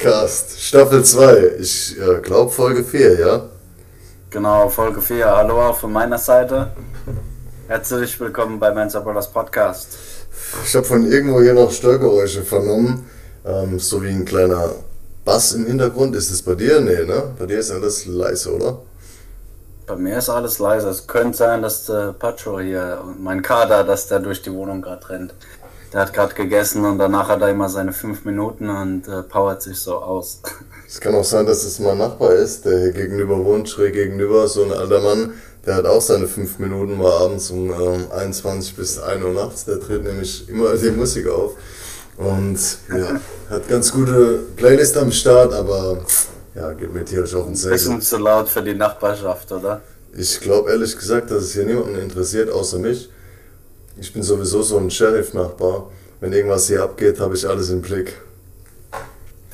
Podcast, Staffel 2. Ich äh, glaube Folge 4, ja? Genau, Folge 4. Hallo auch von meiner Seite. Herzlich willkommen bei Mensa Brothers Podcast. Ich habe von irgendwo hier noch Störgeräusche vernommen. Ähm, so wie ein kleiner Bass im Hintergrund. Ist es bei dir? Nee, ne? Bei dir ist alles leise, oder? Bei mir ist alles leise. Es könnte sein, dass der Pacho hier mein Kader, dass der durch die Wohnung gerade rennt. Der hat gerade gegessen und danach hat er immer seine fünf Minuten und äh, powert sich so aus. Es kann auch sein, dass es mein Nachbar ist, der hier gegenüber wohnt, schräg gegenüber, so ein alter Mann. Der hat auch seine fünf Minuten mal abends um ähm, 21 bis 1 Uhr nachts. Der tritt nämlich immer die Musik auf. Und ja, hat ganz gute Playlist am Start, aber ja, geht mir tierisch auf den Säge. Bisschen zu laut für die Nachbarschaft, oder? Ich glaube ehrlich gesagt, dass es hier niemanden interessiert, außer mich. Ich bin sowieso so ein Sheriff-Nachbar. Wenn irgendwas hier abgeht, habe ich alles im Blick.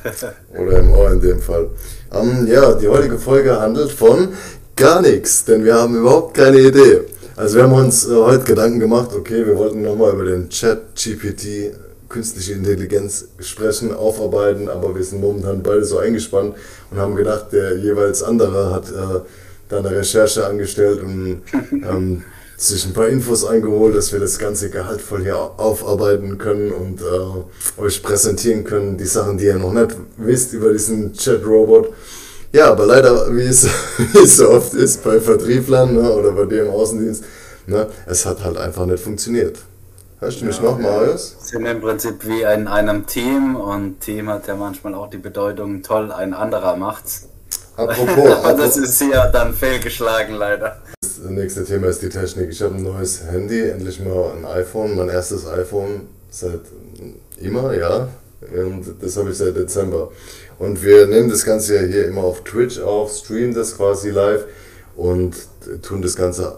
Oder im Ohr in dem Fall. Ähm, ja, die heutige Folge handelt von gar nichts, denn wir haben überhaupt keine Idee. Also wir haben uns äh, heute Gedanken gemacht, okay, wir wollten nochmal über den Chat GPT, künstliche Intelligenz sprechen, aufarbeiten, aber wir sind momentan beide so eingespannt und haben gedacht, der jeweils andere hat äh, da eine Recherche angestellt und ähm, sich ein paar Infos eingeholt, dass wir das Ganze gehaltvoll hier aufarbeiten können und äh, euch präsentieren können, die Sachen, die ihr noch nicht wisst über diesen Chat-Robot. Ja, aber leider, wie es, wie es so oft ist bei Vertrieblern ne, oder bei dir im Außendienst, ne, es hat halt einfach nicht funktioniert. Hörst du mich ja, noch, Marius? Wir sind im Prinzip wie in einem Team und Team hat ja manchmal auch die Bedeutung, toll, ein anderer macht's. Apropos. aber das ist hier dann fehlgeschlagen, leider. Das nächste Thema ist die Technik. Ich habe ein neues Handy, endlich mal ein iPhone, mein erstes iPhone seit immer, ja. Und das habe ich seit Dezember. Und wir nehmen das Ganze ja hier immer auf Twitch auf, streamen das quasi live und tun das Ganze,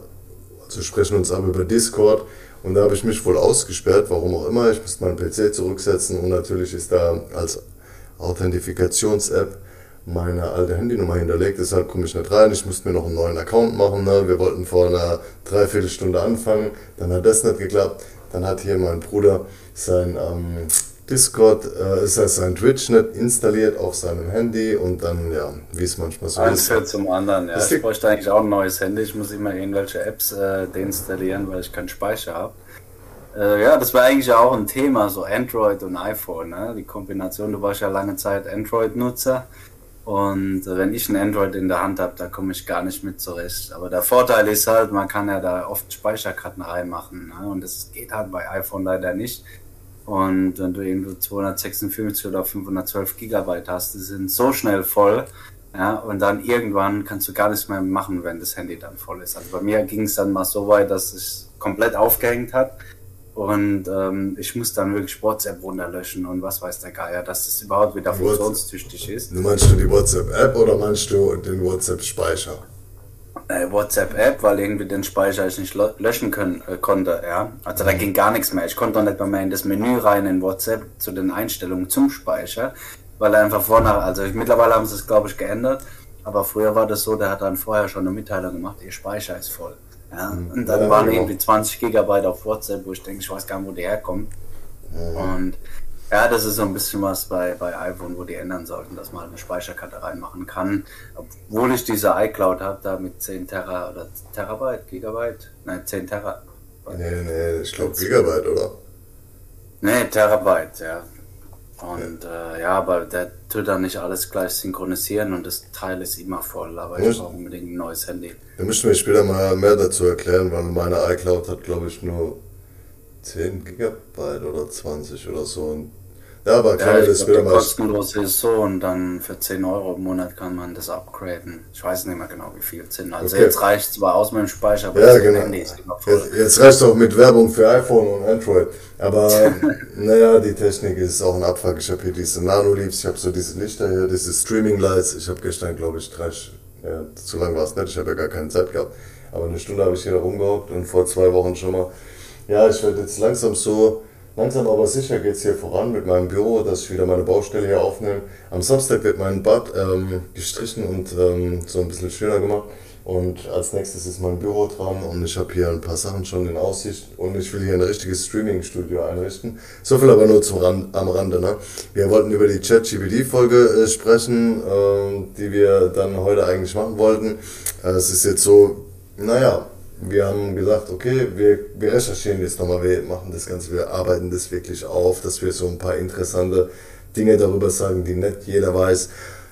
also sprechen uns ab über Discord. Und da habe ich mich wohl ausgesperrt, warum auch immer. Ich musste meinen PC zurücksetzen und natürlich ist da als Authentifikations-App meine alte Handynummer hinterlegt, deshalb komme ich nicht rein. Ich musste mir noch einen neuen Account machen. Ne? Wir wollten vor einer Dreiviertelstunde anfangen, dann hat das nicht geklappt. Dann hat hier mein Bruder sein ähm, Discord, äh, ist heißt sein Twitch nicht installiert auf seinem Handy und dann, ja, wie es manchmal so Eins ist. Eins zum anderen, ja. Ich bräuchte eigentlich auch ein neues Handy. Ich muss immer irgendwelche Apps äh, deinstallieren, weil ich keinen Speicher habe. Äh, ja, das war eigentlich auch ein Thema, so Android und iPhone, ne? die Kombination. Du warst ja lange Zeit Android-Nutzer. Und wenn ich ein Android in der Hand habe, da komme ich gar nicht mit zurecht. Aber der Vorteil ist halt, man kann ja da oft Speicherkarten reinmachen. Ne? Und das geht halt bei iPhone leider nicht. Und wenn du irgendwo 256 oder 512 Gigabyte hast, die sind so schnell voll. Ja, und dann irgendwann kannst du gar nichts mehr machen, wenn das Handy dann voll ist. Also bei mir ging es dann mal so weit, dass es komplett aufgehängt hat. Und ähm, ich muss dann wirklich WhatsApp runterlöschen und was weiß der Geier, dass das überhaupt wieder funktionstüchtig ist. Meinst du die WhatsApp-App oder meinst du den WhatsApp-Speicher? Äh, WhatsApp-App, weil irgendwie den Speicher ich nicht löschen können, äh, konnte, ja. Also da mhm. ging gar nichts mehr. Ich konnte noch nicht mehr in das Menü rein in WhatsApp zu den Einstellungen zum Speicher, weil er einfach vorne, also ich, mittlerweile haben sie es glaube ich geändert, aber früher war das so, der hat dann vorher schon eine Mitteilung gemacht, ihr Speicher ist voll. Ja, und dann ja, waren genau. irgendwie 20 Gigabyte auf WhatsApp, wo ich denke, ich weiß gar nicht, wo die herkommen. Mhm. Und ja, das ist so ein bisschen was bei, bei iPhone, wo die ändern sollten, dass man halt eine Speicherkarte reinmachen kann. Obwohl ich diese iCloud habe, da mit 10 Terra oder Terabyte, Gigabyte? Nein, 10 Terra. Nee, nee, ich glaube Gigabyte, oder? Nee, Terabyte, ja. Und ja. Äh, ja, aber der tut dann nicht alles gleich synchronisieren und das Teil ist immer voll, aber ich brauche unbedingt ein neues Handy. Da müssen wir später mal mehr dazu erklären, weil meine iCloud hat, glaube ich, nur 10 Gigabyte oder 20 oder so. Und ja, aber klar, ja, das wieder mal. kostenlos ist so und dann für 10 Euro im Monat kann man das upgraden. Ich weiß nicht mehr genau, wie viel es sind. Also okay. jetzt reicht zwar aus mit dem Speicher, aber ja, genau. Handy ist immer voll. Jetzt, jetzt reicht es auch mit Werbung für iPhone und Android. Aber naja, die Technik ist auch ein Abfuck. Ich habe hier diese Nano-Leaves, ich habe so diese Lichter hier, diese Streaming-Lights. Ich habe gestern, glaube ich, drei, ja, zu lang war es nicht, ich habe ja gar keine Zeit gehabt. Aber eine Stunde habe ich hier rumgehockt und vor zwei Wochen schon mal. Ja, ich werde jetzt langsam so Langsam aber sicher geht es hier voran mit meinem Büro, dass ich wieder meine Baustelle hier aufnehme. Am Samstag wird mein Bad ähm, gestrichen und ähm, so ein bisschen schöner gemacht. Und als nächstes ist mein Büro dran und ich habe hier ein paar Sachen schon in Aussicht und ich will hier ein richtiges Streaming-Studio einrichten. So viel aber nur zum Rand, am Rande. Ne? Wir wollten über die ChatGPT-Folge äh, sprechen, äh, die wir dann heute eigentlich machen wollten. Äh, es ist jetzt so, naja, wir haben gesagt, okay, wir, wir recherchieren jetzt nochmal, wir machen das Ganze, wir arbeiten das wirklich auf, dass wir so ein paar interessante Dinge darüber sagen, die nicht jeder weiß.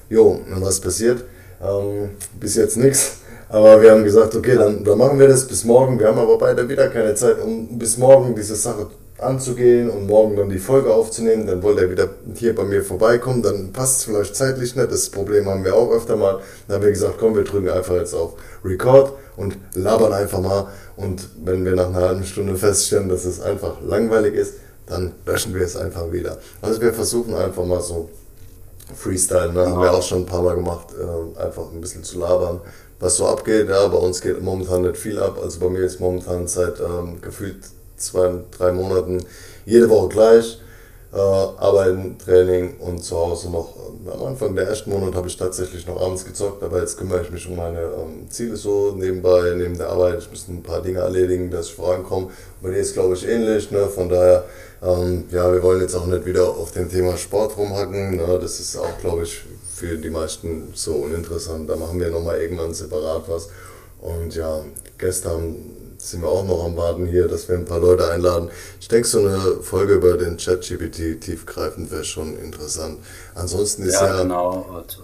Jo, und was passiert? Ähm, bis jetzt nichts. Aber wir haben gesagt, okay, dann, dann machen wir das bis morgen. Wir haben aber beide wieder keine Zeit, um bis morgen diese Sache anzugehen und morgen dann die Folge aufzunehmen. Dann wollte er wieder hier bei mir vorbeikommen. Dann passt es vielleicht zeitlich nicht. Das Problem haben wir auch öfter mal. Dann haben wir gesagt, komm, wir drücken einfach jetzt auf Record und labern einfach mal. Und wenn wir nach einer halben Stunde feststellen, dass es einfach langweilig ist, dann löschen wir es einfach wieder. Also wir versuchen einfach mal so Freestyle, ne? haben wir auch schon ein paar Mal gemacht, äh, einfach ein bisschen zu labern was so abgeht. Ja, bei uns geht momentan nicht viel ab. Also bei mir ist momentan seit ähm, gefühlt zwei, drei Monaten jede Woche gleich. Äh, Arbeiten, Training und zu Hause noch. Ähm, am Anfang der ersten Monat habe ich tatsächlich noch abends gezockt, aber jetzt kümmere ich mich um meine ähm, Ziele so nebenbei, neben der Arbeit. Ich muss ein paar Dinge erledigen, dass ich vorankomme. Bei dir ist glaube ich ähnlich. Ne? Von daher, ähm, ja, wir wollen jetzt auch nicht wieder auf dem Thema Sport rumhacken. Ne? Das ist auch, glaube ich, für die meisten so uninteressant. Da machen wir nochmal irgendwann separat was. Und ja, gestern sind wir auch noch am Warten hier, dass wir ein paar Leute einladen. Ich denke, so eine Folge über den ChatGPT tiefgreifend wäre schon interessant. Ansonsten ist ja. Ja, genau. Also,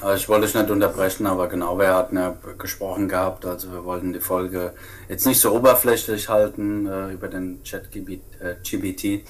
also ich wollte dich nicht unterbrechen, aber genau, wir hatten ja gesprochen gehabt. Also wir wollten die Folge jetzt nicht so oberflächlich halten äh, über den ChatGPT. Äh,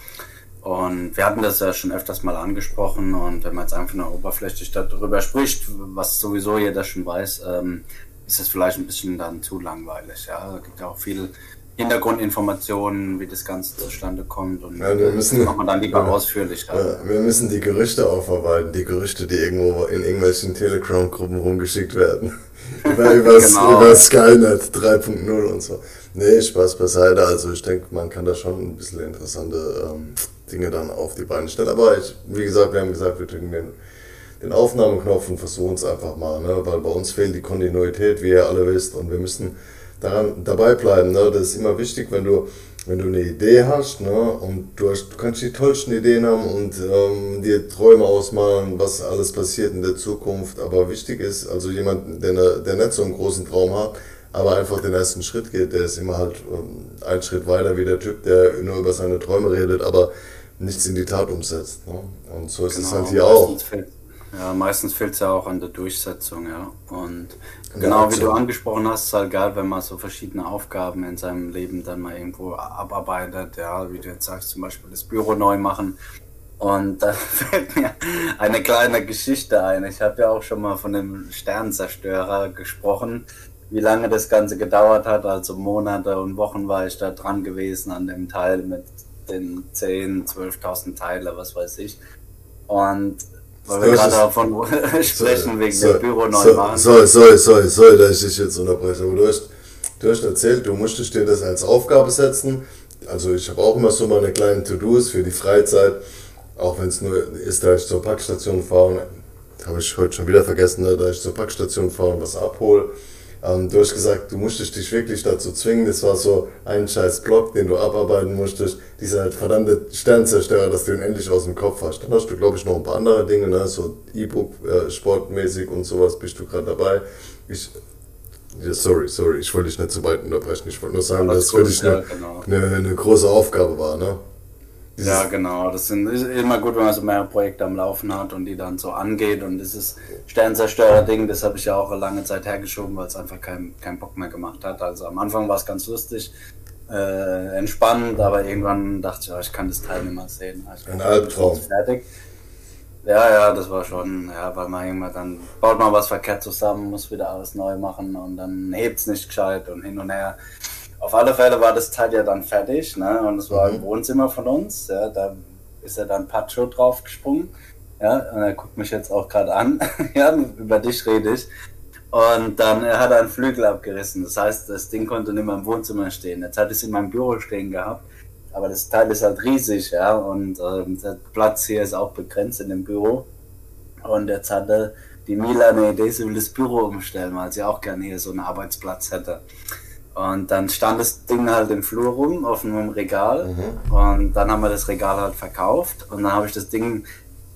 und wir hatten das ja schon öfters mal angesprochen und wenn man jetzt einfach nur oberflächlich darüber spricht, was sowieso jeder schon weiß, ähm, ist es vielleicht ein bisschen dann zu langweilig. Ja, es gibt ja auch viel Hintergrundinformationen, wie das Ganze zustande kommt und ja, wir müssen, macht man dann lieber ja, ausführlich. Ja, wir müssen die Gerüchte aufarbeiten, die Gerüchte, die irgendwo in irgendwelchen Telegram-Gruppen rumgeschickt werden. über, über, genau. über Skynet 3.0 und so. Nee, Spaß beiseite. Also ich denke, man kann da schon ein bisschen interessante ähm, Dinge dann auf die Beine stellen. Aber ich, wie gesagt, wir haben gesagt, wir drücken den, den Aufnahmeknopf und versuchen es einfach mal, ne? weil bei uns fehlt die Kontinuität, wie ihr alle wisst, und wir müssen daran dabei bleiben. Ne? Das ist immer wichtig, wenn du, wenn du eine Idee hast ne? und du, hast, du kannst die tollsten Ideen haben und ähm, dir Träume ausmalen, was alles passiert in der Zukunft. Aber wichtig ist, also jemand, der, der nicht so einen großen Traum hat, aber einfach den ersten Schritt geht, der ist immer halt ähm, ein Schritt weiter wie der Typ, der nur über seine Träume redet, aber nichts in die Tat umsetzt. Ne? Und so ist genau, es halt hier auch. Fehlt, ja, meistens fehlt es ja auch an der Durchsetzung, ja. Und genau, wie du angesprochen hast, ist halt geil, wenn man so verschiedene Aufgaben in seinem Leben dann mal irgendwo abarbeitet, ja, wie du jetzt sagst, zum Beispiel das Büro neu machen. Und da fällt mir eine kleine Geschichte ein. Ich habe ja auch schon mal von dem Sternzerstörer gesprochen wie lange das Ganze gedauert hat. Also Monate und Wochen war ich da dran gewesen an dem Teil mit den 10, 12.000 Teile, was weiß ich. Und weil wir gerade davon sprechen, wegen so, dem Büro neu so, machen. Sorry, sorry, sorry, sorry, dass ich dich jetzt unterbreche. Aber du hast, du hast erzählt, du musstest dir das als Aufgabe setzen. Also ich habe auch immer so meine kleinen To-Dos für die Freizeit. Auch wenn es nur ist, da ich zur Packstation fahre. Habe ich heute schon wieder vergessen, ne, da ich zur Packstation fahre und was abhole ähm, du hast gesagt, du musstest dich wirklich dazu zwingen. Das war so ein scheiß Block, den du abarbeiten musstest. Dieser halt verdammte Sternzerstörer, dass du ihn endlich aus dem Kopf hast. Dann hast du, glaube ich, noch ein paar andere Dinge, ne? so E-Book, äh, sportmäßig und sowas bist du gerade dabei. Ich, ja, sorry, sorry, ich wollte dich nicht zu weit unterbrechen. Ich wollte nur sagen, dass es für dich eine, genau. eine, eine große Aufgabe war. Ne? Ja, genau. Das sind, ist immer gut, wenn man so mehrere Projekte am Laufen hat und die dann so angeht. Und dieses Sternzerstörer-Ding, das habe ich ja auch eine lange Zeit hergeschoben, weil es einfach keinen kein Bock mehr gemacht hat. Also am Anfang war es ganz lustig, äh, entspannend, aber irgendwann dachte ich, oh, ich kann das Teil nicht mehr sehen. Also Ein Albtraum. Fertig. Ja, ja, das war schon, ja, weil man irgendwann dann baut man was verkehrt zusammen, muss wieder alles neu machen und dann hebt es nicht gescheit und hin und her. Auf alle Fälle war das Teil ja dann fertig, ne? Und es war mhm. im Wohnzimmer von uns. Ja, da ist er dann Pacho drauf gesprungen. Ja, und er guckt mich jetzt auch gerade an. ja, über dich rede ich. Und dann er hat er einen Flügel abgerissen. Das heißt, das Ding konnte nicht mehr im Wohnzimmer stehen. Jetzt hat es in meinem Büro stehen gehabt. Aber das Teil ist halt riesig, ja. Und ähm, der Platz hier ist auch begrenzt in dem Büro. Und jetzt hatte die Mila eine Idee, sie will das Büro umstellen, weil sie auch gerne hier so einen Arbeitsplatz hätte. Und dann stand das Ding halt im Flur rum auf einem Regal mhm. und dann haben wir das Regal halt verkauft und dann habe ich das Ding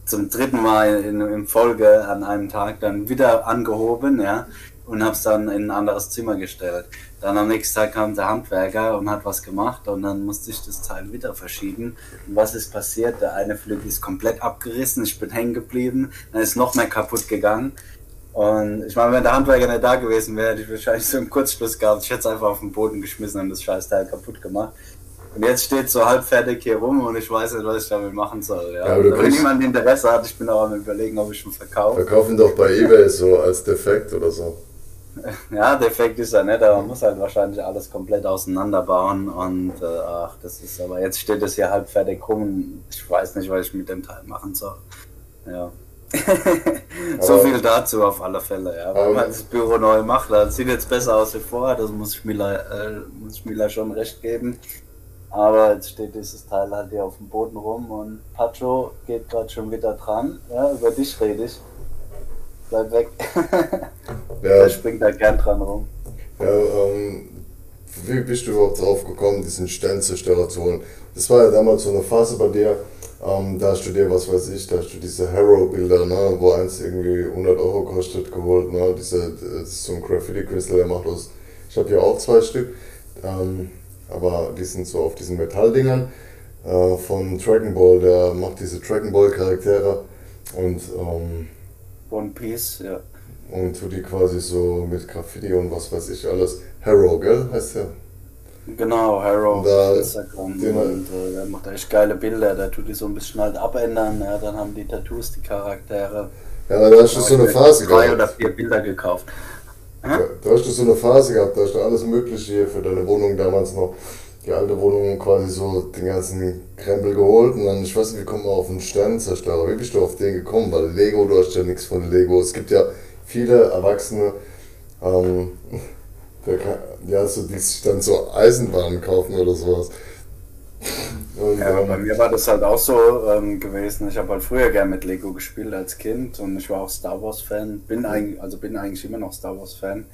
zum dritten Mal in, in Folge an einem Tag dann wieder angehoben, ja, und habe es dann in ein anderes Zimmer gestellt. Dann am nächsten Tag kam der Handwerker und hat was gemacht und dann musste ich das Teil wieder verschieben. Und was ist passiert? Der eine Flügel ist komplett abgerissen, ich bin hängen geblieben, dann ist noch mehr kaputt gegangen. Und ich meine, wenn der Handwerker nicht da gewesen wäre, hätte ich wahrscheinlich so einen Kurzschluss gehabt. Ich hätte es einfach auf den Boden geschmissen und das Scheißteil kaputt gemacht. Und jetzt steht so halb fertig hier rum und ich weiß nicht, was ich damit machen soll. Ja. ja wenn jemand Interesse hat, ich bin auch am überlegen, ob ich ihn verkaufe. Verkaufen doch bei Ebay so als Defekt oder so. Ja, defekt ist er nicht, aber man muss halt wahrscheinlich alles komplett auseinanderbauen und äh, ach, das ist aber jetzt steht es hier halb fertig rum. Ich weiß nicht, was ich mit dem Teil machen soll. Ja. so viel dazu auf alle Fälle, ja. Wenn man das Büro neu macht, das sieht jetzt besser aus wie vorher, das muss ich Mila, äh, muss ich Mila schon recht geben. Aber jetzt steht dieses Teil halt hier auf dem Boden rum und Pacho geht gerade schon wieder dran. Ja, über dich rede ich. Bleib weg. ja. Er springt da gern dran rum. Ja, ähm, wie bist du überhaupt drauf gekommen, diesen Sternzerstörer zu holen? Das war ja damals so eine Phase bei dir, ähm, da hast du dir, was weiß ich, da hast du diese Harrow-Bilder, ne, wo eins irgendwie 100 Euro kostet, geholt, ne, diese, das ist so ein Graffiti-Künstler, der macht aus, ich habe hier auch zwei Stück, ähm, aber die sind so auf diesen Metalldingern äh, von Dragon Ball, der macht diese Dragon Ball Charaktere und ähm, One Piece, ja. Und tu die quasi so mit Graffiti und was weiß ich alles. Harrow, gell? Heißt der? Genau, Harrow da, Instagram. Und äh, der macht echt geile Bilder, der tut die so ein bisschen halt abändern, ja, dann haben die Tattoos, die Charaktere. Ja, da hast du so eine Phase gehabt. Drei oder vier Bilder gekauft. Ja, da hast du so eine Phase gehabt, da hast du alles Mögliche hier für deine Wohnung damals noch die alte Wohnung quasi so den ganzen Krempel geholt und dann, ich weiß nicht, wie kommen wir auf einen Sternzerstörer? Wie bist du auf den gekommen? Weil Lego, du hast ja nichts von Lego. Es gibt ja viele Erwachsene, ähm, kann, ja, so, die sich dann so Eisenbahnen kaufen oder sowas. Und, ja, ähm, bei mir war das halt auch so ähm, gewesen. Ich habe halt früher gern mit Lego gespielt als Kind und ich war auch Star Wars Fan. Bin eigentlich, also bin eigentlich immer noch Star Wars Fan,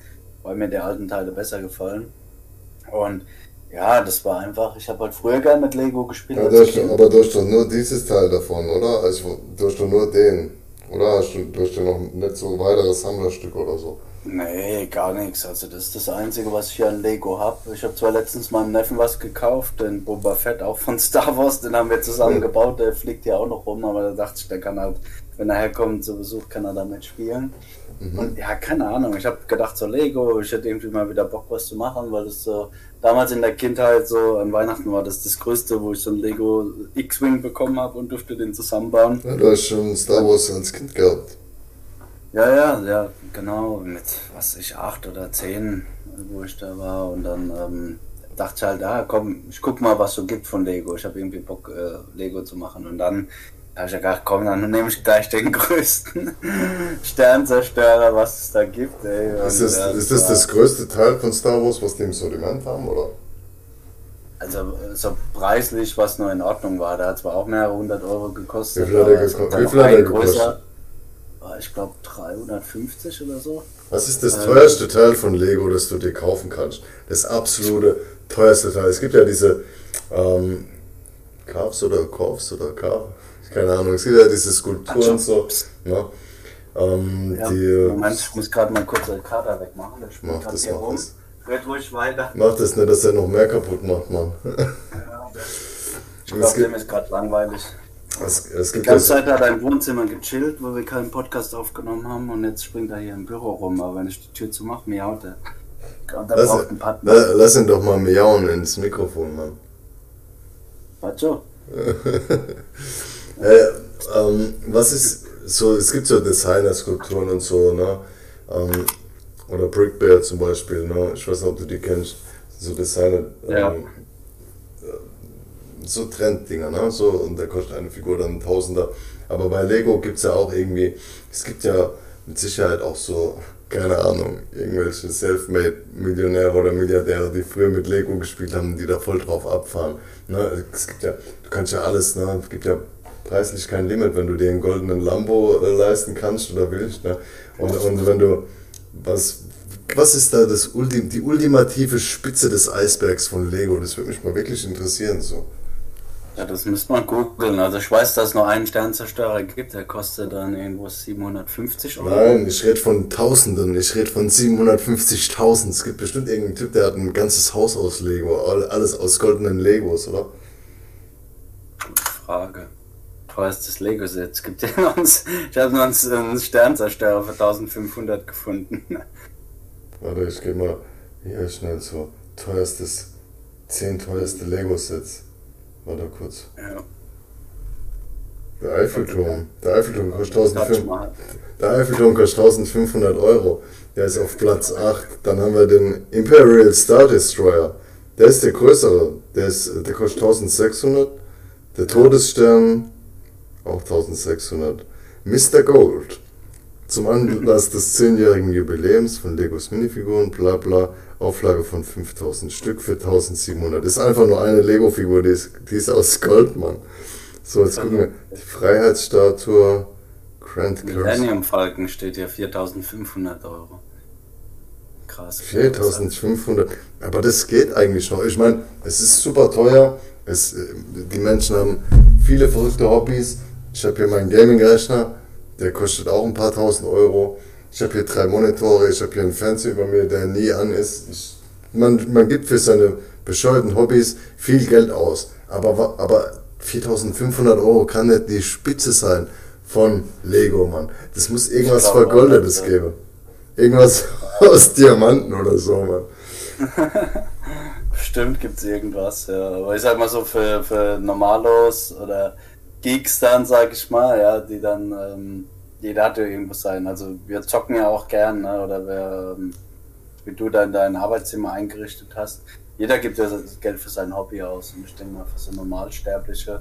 weil mir die alten Teile besser gefallen. Und ja, das war einfach, ich habe halt früher gern mit Lego gespielt. Ja, durch, aber du hast doch nur dieses Teil davon, oder? Also du hast doch nur den. Oder hast du, du hast ja noch nicht so ein weiteres Sammlerstück oder so? Nee, gar nichts. Also das ist das Einzige, was ich hier an Lego habe. Ich habe zwar letztens meinem Neffen was gekauft, den Boba Fett auch von Star Wars, den haben wir zusammen gebaut, der fliegt ja auch noch rum, aber da dachte ich, der kann halt, wenn er herkommt zu Besuch, kann er damit spielen. Mhm. Und ja, keine Ahnung, ich habe gedacht, so Lego, ich hätte irgendwie mal wieder Bock, was zu machen, weil das so damals in der Kindheit so an Weihnachten war das das Größte, wo ich so ein Lego X-Wing bekommen habe und durfte den zusammenbauen. Ja, du hast schon Star Wars als Kind gehabt. Ja, ja, ja, genau, mit was ich, acht oder zehn, wo ich da war und dann ähm, dachte ich halt, ah komm, ich guck mal, was so gibt von Lego. Ich habe irgendwie Bock, äh, Lego zu machen und dann habe ich ja gedacht, komm, dann nehme ich gleich den größten Sternzerstörer, was es da gibt. Ey. ist das, ist das das größte Teil von Star Wars, was die im Sortiment haben, oder? Also so preislich, was nur in Ordnung war. Der hat zwar auch mehrere hundert Euro gekostet. Wie viel hat er, geko wie viel hat er gekostet? Ich glaube 350 oder so. Was ist das ähm, teuerste Teil von Lego, das du dir kaufen kannst? Das absolute teuerste Teil. Es gibt ja diese ähm, Carves oder Korfs oder Carves keine Ahnung, es gibt ja diese Skulpturen und so. Ne? Ähm, ja, die, Moment, ich muss gerade mal kurz den Kader wegmachen. Der mach das, mach rum. das. Red ruhig weiter. Mach das nicht, dass er noch mehr kaputt macht, Mann. Ja, ich glaube, dem ist gerade langweilig. Es, es die ganze Zeit hat er im Wohnzimmer gechillt, wo wir keinen Podcast aufgenommen haben und jetzt springt er hier im Büro rum. Aber wenn ich die Tür zumache, miaut er. Lass, braucht ein Partner. Lass ihn doch mal miauen ins Mikrofon, Mann. So? Äh, ähm, was ist so, es gibt so Designer-Skulpturen und so, ne? Ähm, oder Brick Bear zum Beispiel, ne? Ich weiß nicht, ob du die kennst. So Designer. Ja. So Trenddinger, ne? So, und da kostet eine Figur dann Tausender. Aber bei Lego gibt es ja auch irgendwie, es gibt ja mit Sicherheit auch so, keine Ahnung, irgendwelche Selfmade-Millionäre oder Milliardäre, die früher mit Lego gespielt haben, die da voll drauf abfahren. Ne? Es gibt ja, du kannst ja alles, ne? Es gibt ja preislich kein Limit, wenn du dir einen goldenen Lambo äh, leisten kannst oder willst. Ne? Und, und wenn du, was, was ist da das Ultim, die ultimative Spitze des Eisbergs von Lego? Das würde mich mal wirklich interessieren. So. Ja, das müsste man googeln. Also ich weiß, dass es noch einen Sternzerstörer gibt, der kostet dann irgendwo 750 Euro. Nein, ich rede von Tausenden, ich rede von 750.000. Es gibt bestimmt irgendeinen Typ, der hat ein ganzes Haus aus Lego, alles aus goldenen Legos, oder? Frage. Teuerstes Lego-Set. Es gibt ja noch einen, ich habe noch einen Sternzerstörer für 1500 gefunden. Warte, ich gehe mal hier schnell zu. Teuerstes, 10 teuerste Lego-Sets. Warte kurz. Ja. Der Eiffelturm. Der Eiffelturm kostet 1500. Der Eiffelturm kostet 1500 Euro. Der ist auf Platz 8. Dann haben wir den Imperial Star Destroyer. Der ist der größere. Der, ist, der kostet 1600. Der Todesstern auch 1600. Mr. Gold. Zum Anlass des 10-jährigen Jubiläums von Legos Minifiguren, bla bla, Auflage von 5000 Stück für 1700. Ist einfach nur eine Lego-Figur, die ist, die ist aus Gold, Mann. So, jetzt gucken wir. Die Freiheitsstatue, Grand Millennium Falken steht hier 4500 Euro. Krass. 4500. Aber das geht eigentlich noch. Ich meine, es ist super teuer. Es, die Menschen haben viele verrückte Hobbys. Ich habe hier meinen Gaming-Rechner, der kostet auch ein paar tausend Euro. Ich habe hier drei Monitore, ich habe hier einen Fernseher über mir, der nie an ist. Ich, man, man gibt für seine bescheuerten Hobbys viel Geld aus. Aber, aber 4500 Euro kann nicht die Spitze sein von Lego, Mann. Das muss irgendwas Vergoldetes geben. Irgendwas aus Diamanten oder so, Mann. Bestimmt gibt es irgendwas, ja. Aber ich sag mal so für, für Normalos oder Geeks dann, sag ich mal, ja, die dann ähm, jeder hat ja irgendwas sein. Also wir zocken ja auch gern, ne? oder wer, ähm, wie du dann dein Arbeitszimmer eingerichtet hast. Jeder gibt ja Geld für sein Hobby aus. Und ich denke mal, für so Normalsterbliche,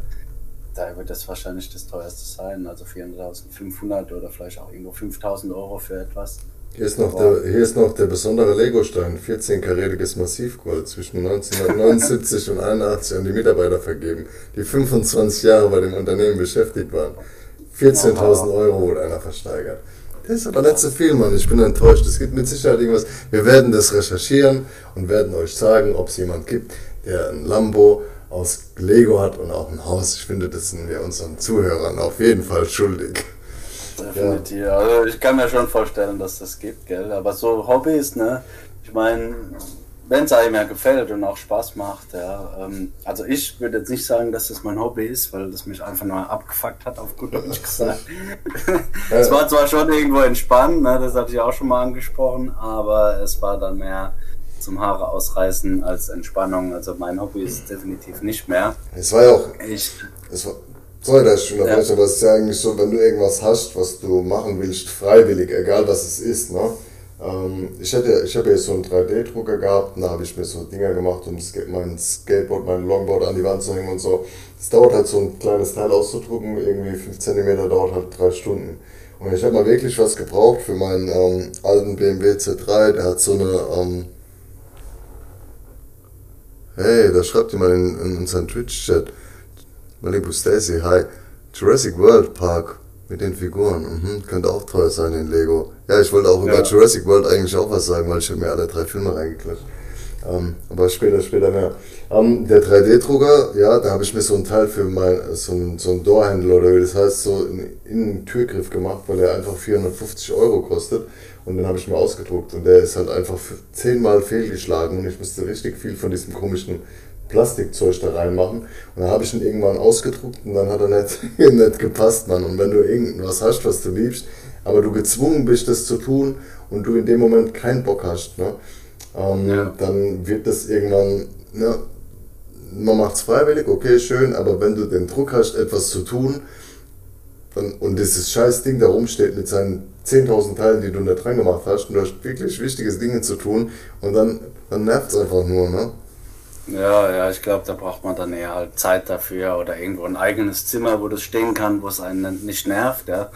da wird das wahrscheinlich das teuerste sein. Also 4.500 oder vielleicht auch irgendwo 5.000 Euro für etwas. Hier ist, noch der, hier ist noch der besondere Lego-Stein, 14-karätiges Massivgold, zwischen 1979 und 81 an die Mitarbeiter vergeben, die 25 Jahre bei dem Unternehmen beschäftigt waren. 14.000 Euro wurde einer versteigert. Das ist aber nicht so viel, Mann. Ich bin enttäuscht. Es gibt mit Sicherheit irgendwas. Wir werden das recherchieren und werden euch sagen, ob es jemand gibt, der ein Lambo aus Lego hat und auch ein Haus. Ich finde, das sind wir unseren Zuhörern auf jeden Fall schuldig. Definitiv. Ja. Also ich kann mir schon vorstellen, dass das gibt, gell? Aber so Hobbys, ne? Ich meine, wenn es einem ja gefällt und auch Spaß macht, ja. Ähm, also ich würde jetzt nicht sagen, dass das mein Hobby ist, weil das mich einfach nur abgefuckt hat, auf gut Deutsch gesagt. es war zwar schon irgendwo entspannt, ne, das hatte ich auch schon mal angesprochen, aber es war dann mehr zum Haare ausreißen als Entspannung. Also mein Hobby ist definitiv nicht mehr. Es war ja auch. Ich, es war, sorry, dass ich schon ja. aber es ist ja eigentlich so, wenn du irgendwas hast, was du machen willst, freiwillig, egal was es ist, ne? Ähm, ich hätte, ich habe jetzt so einen 3D-Drucker gehabt, da habe ich mir so Dinger gemacht, um mein Skateboard, mein Longboard an die Wand zu hängen und so. Es dauert halt so ein kleines Teil auszudrucken, irgendwie 5 cm dauert halt 3 Stunden. Und ich habe mal wirklich was gebraucht für meinen ähm, alten BMW C3, der hat so eine, ähm hey, da schreibt jemand in, in unseren Twitch-Chat, Malibu Stacy, hi, Jurassic World Park, mit den Figuren. Mhm. Könnte auch teuer sein in Lego. Ja, ich wollte auch ja. über Jurassic World eigentlich auch was sagen, weil ich habe mir alle drei Filme reingeklatscht. Ähm, aber später, später mehr. Ähm, der 3D-Drucker, ja, da habe ich mir so ein Teil für mein, so ein, so ein Door-Handle oder wie das heißt, so in, in einen Türgriff gemacht, weil der einfach 450 Euro kostet. Und den habe ich mir ausgedruckt. Und der ist halt einfach zehnmal fehlgeschlagen. Und ich musste richtig viel von diesem komischen Plastikzeug da reinmachen. Und dann habe ich ihn irgendwann ausgedruckt und dann hat er nicht, nicht gepasst, Mann. Und wenn du irgendwas hast, was du liebst, aber du gezwungen bist, das zu tun und du in dem Moment keinen Bock hast, ne, ähm, ja. dann wird das irgendwann, ne, man macht es freiwillig, okay, schön, aber wenn du den Druck hast, etwas zu tun, dann, und dieses scheiß Ding da rumsteht mit seinen 10.000 Teilen, die du da dran gemacht hast, und du hast wirklich wichtige Dinge zu tun, und dann, dann nervt es einfach nur, ne? Ja, ja, ich glaube, da braucht man dann eher halt Zeit dafür oder irgendwo ein eigenes Zimmer, wo das stehen kann, wo es einen nicht nervt, ja.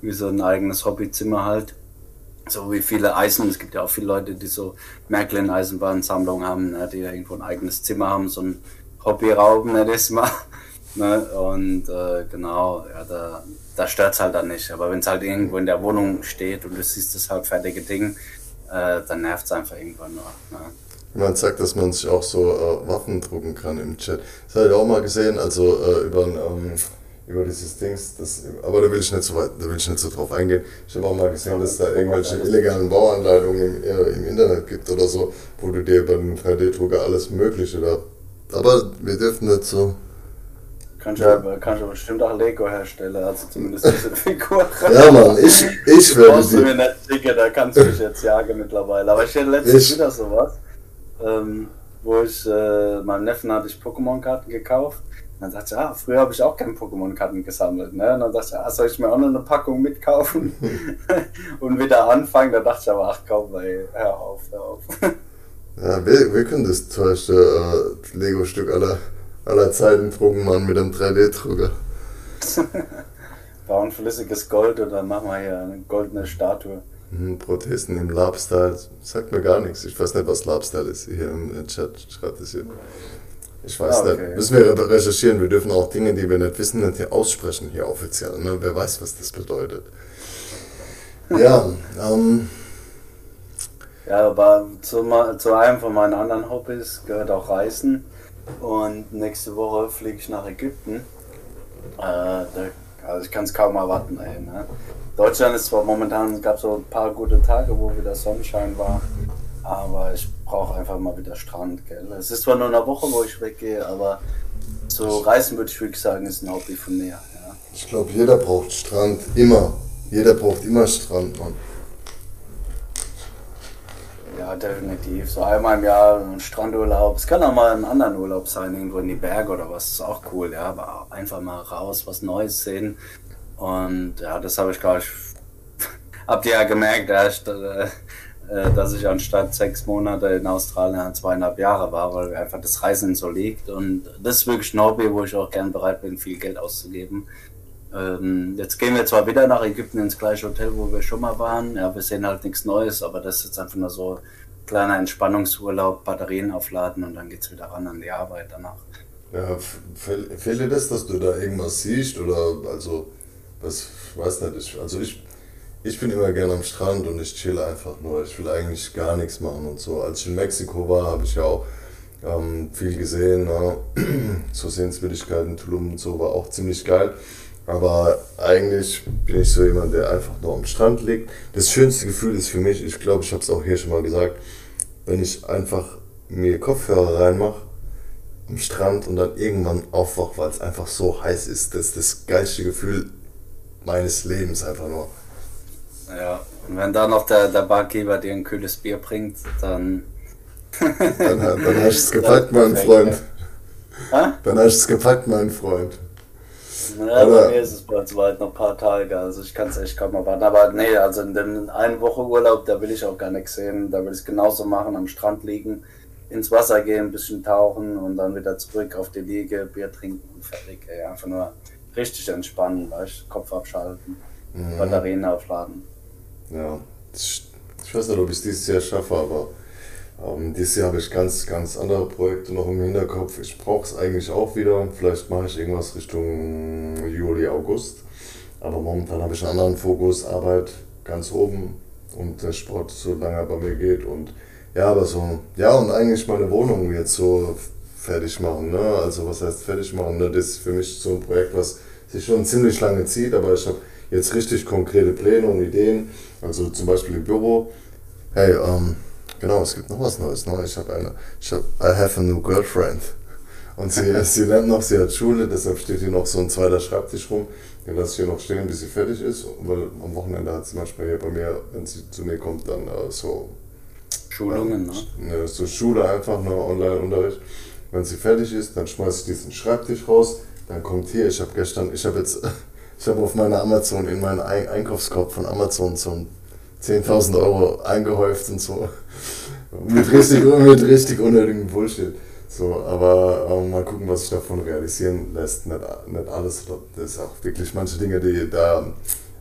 Wie so ein eigenes Hobbyzimmer halt. So wie viele Eisen, es gibt ja auch viele Leute, die so Märklin-Eisenbahnsammlungen haben, ne, die ja irgendwo ein eigenes Zimmer haben, so ein Hobbyraum, ne, das mal. Ne? Und äh, genau, ja, da, da stört es halt dann nicht. Aber wenn es halt irgendwo in der Wohnung steht und du siehst das halt fertige Ding, äh, dann nervt es einfach irgendwann nur. Ne? Man sagt, dass man sich auch so äh, Waffen drucken kann im Chat. Das habe ich auch mal gesehen, also äh, über, ähm, über dieses Dings, das, aber da will ich nicht so weit, da will ich nicht so drauf eingehen. Ich habe auch mal gesehen, dass da irgendwelche illegalen Bauanleitungen im, äh, im Internet gibt oder so, wo du dir über den 3D-Drucker alles Mögliche da. Aber wir dürfen nicht so Kannst du, ja. kannst du bestimmt auch Lego herstellen, also zumindest diese Figur. ja, Mann, ich, ich werde die. du mir nicht schicken, da kannst du mich jetzt jagen mittlerweile. Aber ich hatte letztens ich. wieder sowas, ähm, wo ich, äh, meinem Neffen hatte ich Pokémon-Karten gekauft. Und dann sagte er, ah, früher habe ich auch keine Pokémon-Karten gesammelt. Ne? Und dann sagte er, ah, soll ich mir auch noch eine Packung mitkaufen? und wieder anfangen. Da dachte ich aber, ach komm, ey, hör auf, hör auf. ja, wir, wir können das teuerste äh, Lego-Stück aller aller Zeiten trugen man mit einem 3D-Drucker. Bauen flüssiges Gold oder machen wir hier eine goldene Statue. Hm, Prothesen im Labstyle, sagt mir gar nichts. Ich weiß nicht, was Labstyle ist. Hier im Chat schreibt es hier. Ich weiß ah, okay. nicht. Müssen wir recherchieren. Wir dürfen auch Dinge, die wir nicht wissen, nicht hier aussprechen, hier offiziell. Ne? Wer weiß, was das bedeutet. Ja, ähm. Ja, aber zu, zu einem von meinen anderen Hobbys gehört auch Reisen. Und nächste Woche fliege ich nach Ägypten. Äh, da, also ich kann es kaum erwarten. Ey, ne? Deutschland ist zwar momentan, es gab so ein paar gute Tage, wo wieder Sonnenschein war, aber ich brauche einfach mal wieder Strand. Gell? Es ist zwar nur eine Woche, wo ich weggehe, aber so Reisen würde ich wirklich sagen, ist ein Hobby von mir. Ja. Ich glaube, jeder braucht Strand, immer. Jeder braucht immer Strand, Mann. Ja, definitiv. So einmal im Jahr ein Strandurlaub. Es kann auch mal ein anderen Urlaub sein, irgendwo in die Berge oder was. Das ist auch cool, ja. Aber einfach mal raus, was Neues sehen. Und ja, das habe ich, glaube ich, habt ihr ja gemerkt, ja, äh, äh, dass ich anstatt sechs Monate in Australien zweieinhalb Jahre war, weil einfach das Reisen so liegt. Und das ist wirklich ein Hobby, wo ich auch gern bereit bin, viel Geld auszugeben. Ähm, jetzt gehen wir zwar wieder nach Ägypten ins gleiche Hotel, wo wir schon mal waren. Ja, wir sehen halt nichts Neues, aber das ist jetzt einfach nur so ein kleiner Entspannungsurlaub, Batterien aufladen und dann geht's wieder ran an die Arbeit danach. Ja, fehlt dir das, dass du da irgendwas siehst oder also, was, weiß nicht, ich, also ich, ich bin immer gerne am Strand und ich chill einfach nur. Ich will eigentlich gar nichts machen und so. Als ich in Mexiko war, habe ich ja auch ähm, viel gesehen. Ne? so Sehenswürdigkeiten, Tulum und so war auch ziemlich geil. Aber eigentlich bin ich so jemand, der einfach nur am Strand liegt. Das schönste Gefühl ist für mich, ich glaube, ich habe es auch hier schon mal gesagt, wenn ich einfach mir Kopfhörer reinmache am Strand und dann irgendwann aufwache, weil es einfach so heiß ist. Das ist das geilste Gefühl meines Lebens einfach nur. Ja, und wenn da noch der, der Barkeeper dir ein kühles Bier bringt, dann. dann, dann hast du es gepackt, mein Freund. Dann hast du es gepackt, mein Freund. Ja, bei mir ist es bald weit noch ein paar Tage, also ich kann es echt kaum erwarten. Aber nee, also in dem einen Woche Urlaub, da will ich auch gar nichts sehen. Da will ich es genauso machen, am Strand liegen, ins Wasser gehen, ein bisschen tauchen und dann wieder zurück auf die Liege, Bier trinken und fertig. Ey. Einfach nur richtig entspannen, weißt Kopf abschalten, mhm. Batterien aufladen. Ja, ich weiß nicht, ob ich es dieses Jahr schaffe, aber ähm, dieses Jahr habe ich ganz, ganz andere Projekte noch im Hinterkopf. Ich brauche es eigentlich auch wieder. Vielleicht mache ich irgendwas Richtung Juli, August. Aber momentan habe ich einen anderen Fokus, Arbeit ganz oben und der Sport so lange bei mir geht. Und ja, aber so, ja, und eigentlich meine Wohnung jetzt so fertig machen. Ne? Also, was heißt fertig machen? Ne? Das ist für mich so ein Projekt, was sich schon ziemlich lange zieht, aber ich habe jetzt richtig konkrete Pläne und Ideen. Also, zum Beispiel im Büro. Hey, ähm, Genau, es gibt noch was Neues. Ne? Ich habe eine, ich habe, I have a new girlfriend. Und sie, sie lernt noch, sie hat Schule, deshalb steht hier noch so ein zweiter Schreibtisch rum. Den lasse ich hier noch stehen, bis sie fertig ist. Weil am Wochenende hat sie manchmal hier bei mir, wenn sie zu mir kommt, dann äh, so. Schulungen, äh, ne? So Schule einfach, ne, Online-Unterricht. Wenn sie fertig ist, dann schmeiße ich diesen Schreibtisch raus. Dann kommt hier, ich habe gestern, ich habe jetzt, ich habe auf meiner Amazon, in meinen Einkaufskorb von Amazon so ein 10.000 Euro eingehäuft und so. mit richtig, mit richtig unnötigem Bullshit. So, aber ähm, mal gucken, was sich davon realisieren lässt. Nicht, nicht alles, das ist auch wirklich manche Dinge, die da.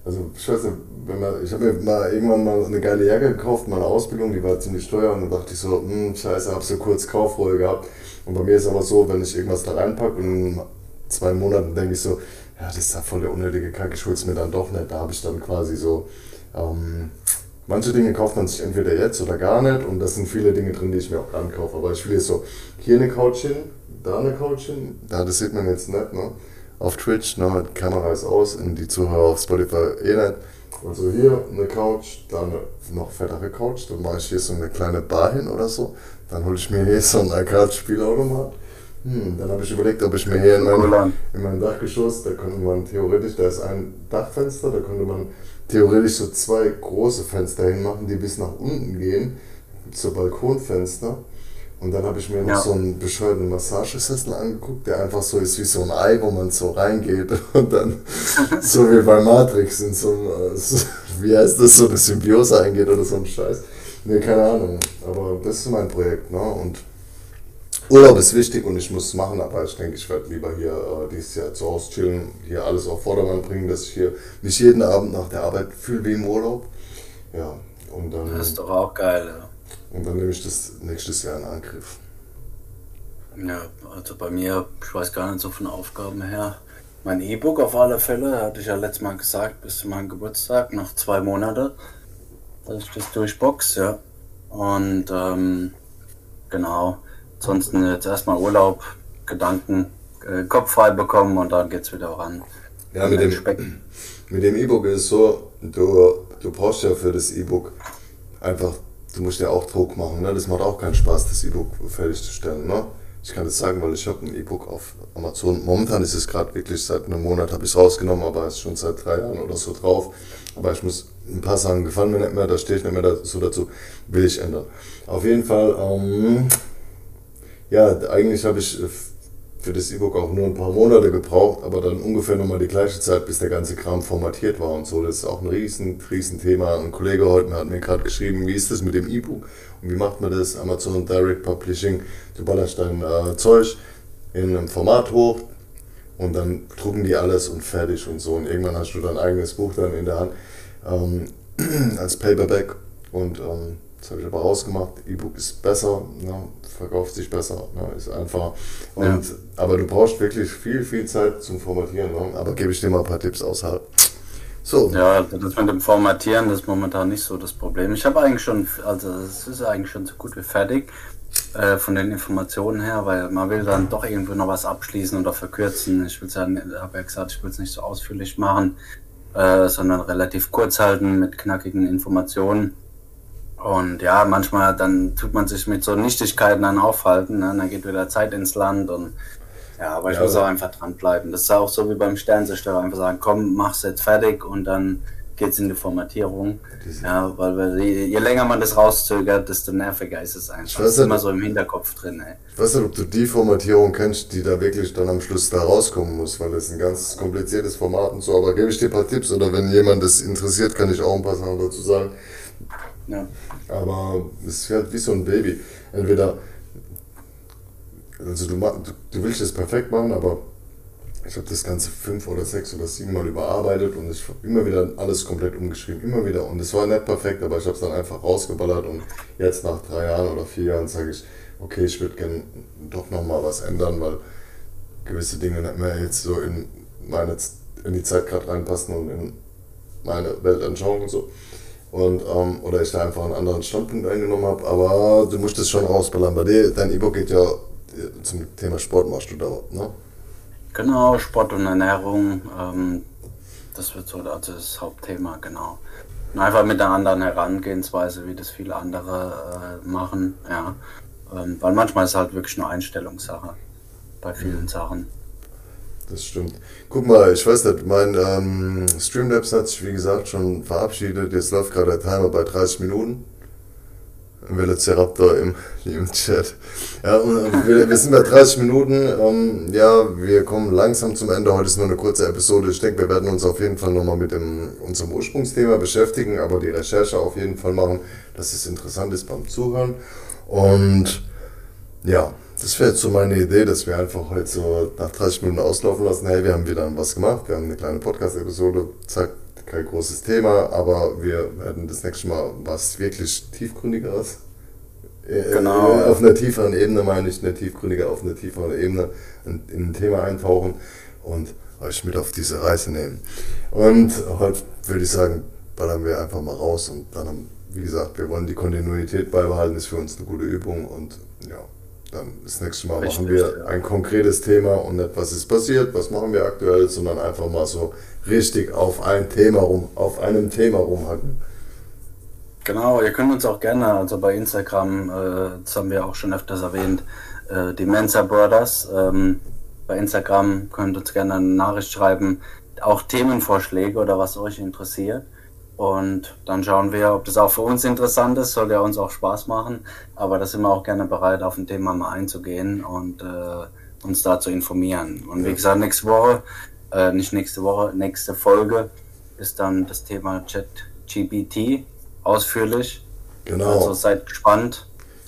Also, ich weiß nicht, wenn man, ich habe mir mal irgendwann mal eine geile Jacke gekauft, meine Ausbildung, die war ziemlich teuer und dann dachte ich so, hm, scheiße, hab so kurz Kaufreue gehabt. Und bei mir ist aber so, wenn ich irgendwas da reinpacke und zwei Monaten denke ich so, ja, das ist ja voll der unnötige Kack, ich hol's mir dann doch nicht. Da habe ich dann quasi so, ähm, manche Dinge kauft man sich entweder jetzt oder gar nicht und das sind viele Dinge drin, die ich mir auch ankaufe. Aber ich will jetzt so, hier eine Couch hin, da eine Couch hin, da, das sieht man jetzt nicht, ne? Auf Twitch, ne, die Kamera ist aus, und die Zuhörer auf Spotify eh nicht. Also hier eine Couch, dann eine noch fettere Couch, dann mache ich hier so eine kleine Bar hin oder so. Dann hole ich mir hier so ein Arcade-Spielautomat. Hm, dann habe ich überlegt, ob ich mir hier in mein, in mein Dachgeschoss, da könnte man theoretisch, da ist ein Dachfenster, da könnte man theoretisch so zwei große Fenster hinmachen, die bis nach unten gehen, so Balkonfenster. Und dann habe ich mir noch so einen bescheuerten Massagesessel angeguckt, der einfach so ist wie so ein Ei, wo man so reingeht und dann so wie bei Matrix in so einem, äh, wie heißt das, so eine Symbiose eingeht oder so ein Scheiß. Ne, keine Ahnung. Aber das ist mein Projekt, ne? Und Urlaub ist wichtig und ich muss es machen, aber ich denke, ich werde lieber hier äh, dieses Jahr zu Hause chillen, hier alles auf Vordermann bringen, dass ich hier mich jeden Abend nach der Arbeit fühle wie im Urlaub. Ja, und dann. Das ist doch auch geil, ja. Und dann nehme ich das nächstes Jahr in Angriff. Ja, also bei mir, ich weiß gar nicht so von Aufgaben her. Mein E-Book auf alle Fälle, hatte ich ja letztes Mal gesagt, bis zu meinem Geburtstag, noch zwei Monate, dass ich das durchbox, ja. Und ähm, genau, ansonsten jetzt erstmal Urlaub, Gedanken, äh, Kopf frei bekommen und dann geht's wieder ran. Ja, mit dem, mit dem E-Book ist es so, du, du brauchst ja für das E-Book einfach du musst ja auch Druck machen. Ne? Das macht auch keinen Spaß, das E-Book fertigzustellen. Ne? Ich kann das sagen, weil ich habe ein E-Book auf Amazon. Momentan ist es gerade wirklich seit einem Monat habe ich es rausgenommen, aber es ist schon seit drei Jahren oder so drauf. Aber ich muss ein paar Sachen gefallen mir nicht mehr, da stehe ich nicht mehr so dazu, will ich ändern. Auf jeden Fall, ähm, ja, eigentlich habe ich für das E-Book auch nur ein paar Monate gebraucht, aber dann ungefähr nochmal die gleiche Zeit, bis der ganze Kram formatiert war und so. Das ist auch ein riesen, riesen Thema. Ein Kollege heute hat mir gerade geschrieben, wie ist das mit dem E-Book und wie macht man das? Amazon Direct Publishing, du ballerst dein äh, Zeug in einem Format hoch und dann drucken die alles und fertig und so. Und irgendwann hast du dein eigenes Buch dann in der Hand ähm, als Paperback und ähm, das habe ich aber rausgemacht. E-Book ist besser, ne, verkauft sich besser, ne, ist einfacher. Und, ja. Aber du brauchst wirklich viel, viel Zeit zum Formatieren. Ne? Aber gebe ich dir mal ein paar Tipps außerhalb. So. Ja, das mit dem Formatieren das ist momentan nicht so das Problem. Ich habe eigentlich schon, also es ist eigentlich schon so gut wie fertig äh, von den Informationen her, weil man will dann doch irgendwo noch was abschließen oder verkürzen. Ich will es ja, habe ja gesagt, ich will es nicht so ausführlich machen, äh, sondern relativ kurz halten mit knackigen Informationen. Und ja, manchmal dann tut man sich mit so Nichtigkeiten dann aufhalten, ne? dann geht wieder Zeit ins Land und ja, aber ich ja, muss auch einfach dranbleiben. Das ist auch so wie beim Sternzerstörer, einfach sagen, komm, mach's jetzt fertig und dann geht's in die Formatierung. Ja, weil, weil je, je, länger man das rauszögert, desto nerviger ist es einfach. Das ist immer so im Hinterkopf drin, ey. Ich weiß nicht, ob du die Formatierung kennst, die da wirklich dann am Schluss da rauskommen muss, weil das ist ein ganz kompliziertes Format und so, aber gebe ich dir ein paar Tipps oder wenn jemand das interessiert, kann ich auch ein paar Sachen dazu sagen. Ja. Aber es ist halt wie so ein Baby. Entweder, also du, du, willst es perfekt machen, aber ich habe das Ganze fünf oder sechs oder sieben Mal überarbeitet und ich habe immer wieder alles komplett umgeschrieben, immer wieder. Und es war nicht perfekt, aber ich habe es dann einfach rausgeballert und jetzt nach drei Jahren oder vier Jahren sage ich, okay, ich würde gerne doch nochmal was ändern, weil gewisse Dinge nicht mehr jetzt so in meine in die Zeit gerade reinpassen und in meine Weltanschauung und so und ähm, oder ich da einfach einen anderen Standpunkt eingenommen habe, aber du musst es schon rausballern. Bei dir, dein E-Book geht ja äh, zum Thema Sport machst du da, ne? Genau, Sport und Ernährung, ähm, das wird so also das Hauptthema, genau. Und einfach mit einer anderen Herangehensweise, wie das viele andere äh, machen, ja. Ähm, weil manchmal ist es halt wirklich nur Einstellungssache bei vielen mhm. Sachen. Das stimmt. Guck mal, ich weiß nicht, mein ähm, Streamlabs hat sich wie gesagt schon verabschiedet. Jetzt läuft gerade der Timer bei 30 Minuten. Velociraptor im, im Chat. Ja, und wir, wir sind bei 30 Minuten. Ähm, ja, wir kommen langsam zum Ende. Heute ist nur eine kurze Episode. Ich denke, wir werden uns auf jeden Fall nochmal mit dem, unserem Ursprungsthema beschäftigen, aber die Recherche auf jeden Fall machen, dass es interessant ist beim Zuhören. Und ja, das wäre jetzt so meine Idee, dass wir einfach heute so nach 30 Minuten auslaufen lassen. Hey, wir haben wieder was gemacht, wir haben eine kleine Podcast-Episode, zack, kein großes Thema, aber wir werden das nächste Mal was wirklich tiefgründigeres äh, genau. auf einer tieferen Ebene, meine ich, eine tiefgründige, auf einer tieferen Ebene in, in ein Thema eintauchen und euch mit auf diese Reise nehmen. Und heute würde ich sagen, ballern wir einfach mal raus und dann, wie gesagt, wir wollen die Kontinuität beibehalten, ist für uns eine gute Übung und ja, dann das nächste Mal machen wir ein konkretes Thema und nicht, was ist passiert, was machen wir aktuell, sondern einfach mal so richtig auf ein Thema rum, auf einem Thema rumhacken. Genau, ihr könnt uns auch gerne, also bei Instagram, äh, das haben wir auch schon öfters erwähnt, äh, die Mensa Brothers, ähm, bei Instagram könnt uns gerne eine Nachricht schreiben, auch Themenvorschläge oder was euch interessiert. Und dann schauen wir, ob das auch für uns interessant ist, soll ja uns auch Spaß machen. Aber da sind wir auch gerne bereit, auf ein Thema mal einzugehen und äh, uns da zu informieren. Und wie gesagt, nächste Woche, äh, nicht nächste Woche, nächste Folge ist dann das Thema ChatGPT ausführlich. Genau. Also seid gespannt.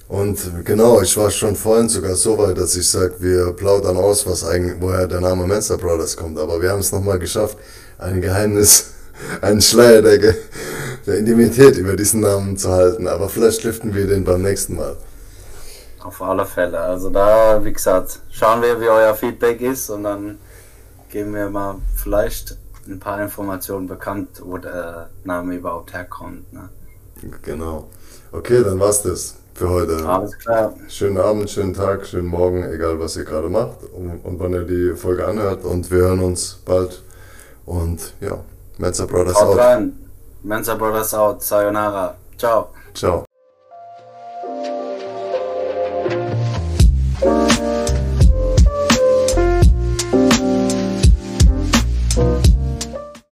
Und genau, ich war schon vorhin sogar so weit, dass ich sage, wir plaudern aus, was eigentlich, woher der Name Mensa Brothers kommt. Aber wir haben es nochmal geschafft, ein Geheimnis einen Schleier der, der Intimität über diesen Namen zu halten. Aber vielleicht lüften wir den beim nächsten Mal. Auf alle Fälle. Also da, wie gesagt, schauen wir, wie euer Feedback ist und dann geben wir mal vielleicht ein paar Informationen bekannt, wo der Name überhaupt herkommt. Ne? Genau. Okay, dann war's das für heute. Alles klar. Schönen Abend, schönen Tag, schönen Morgen, egal was ihr gerade macht und, und wann ihr die Folge anhört. Und wir hören uns bald. Und ja, Mensa Brothers Haut out. Rein. Mensa Brothers out. Sayonara. Ciao. Ciao.